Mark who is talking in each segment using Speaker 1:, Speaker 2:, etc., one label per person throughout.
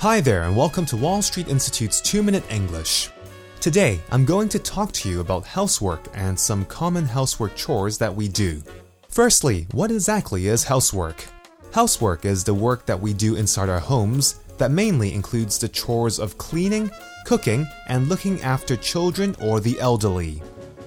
Speaker 1: Hi there, and welcome to Wall Street Institute's 2 Minute English. Today, I'm going to talk to you about housework and some common housework chores that we do. Firstly, what exactly is housework? Housework is the work that we do inside our homes that mainly includes the chores of cleaning, cooking, and looking after children or the elderly.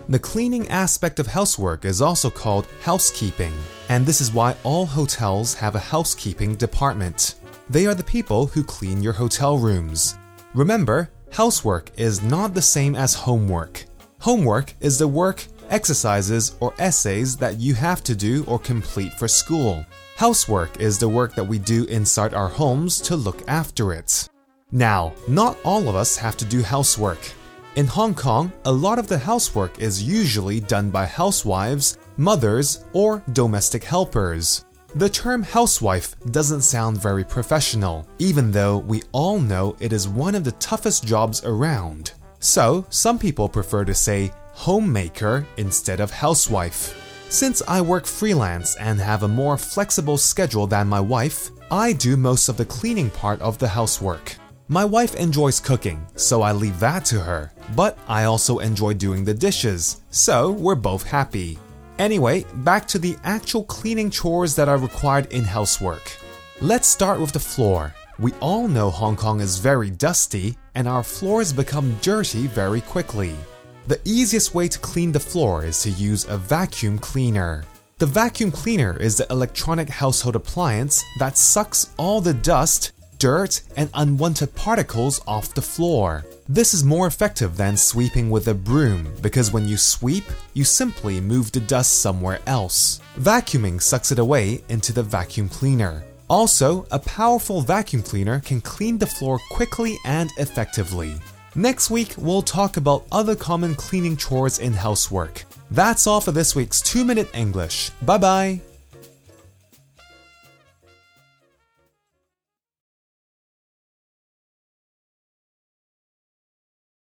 Speaker 1: The cleaning aspect of housework is also called housekeeping, and this is why all hotels have a housekeeping department. They are the people who clean your hotel rooms. Remember, housework is not the same as homework. Homework is the work, exercises, or essays that you have to do or complete for school. Housework is the work that we do inside our homes to look after it. Now, not all of us have to do housework. In Hong Kong, a lot of the housework is usually done by housewives, mothers, or domestic helpers. The term housewife doesn't sound very professional, even though we all know it is one of the toughest jobs around. So, some people prefer to say homemaker instead of housewife. Since I work freelance and have a more flexible schedule than my wife, I do most of the cleaning part of the housework. My wife enjoys cooking, so I leave that to her, but I also enjoy doing the dishes, so we're both happy. Anyway, back to the actual cleaning chores that are required in housework. Let's start with the floor. We all know Hong Kong is very dusty and our floors become dirty very quickly. The easiest way to clean the floor is to use a vacuum cleaner. The vacuum cleaner is the electronic household appliance that sucks all the dust, dirt, and unwanted particles off the floor. This is more effective than sweeping with a broom because when you sweep, you simply move the dust somewhere else. Vacuuming sucks it away into the vacuum cleaner. Also, a powerful vacuum cleaner can clean the floor quickly and effectively. Next week, we'll talk about other common cleaning chores in housework. That's all for this week's 2 Minute English. Bye bye.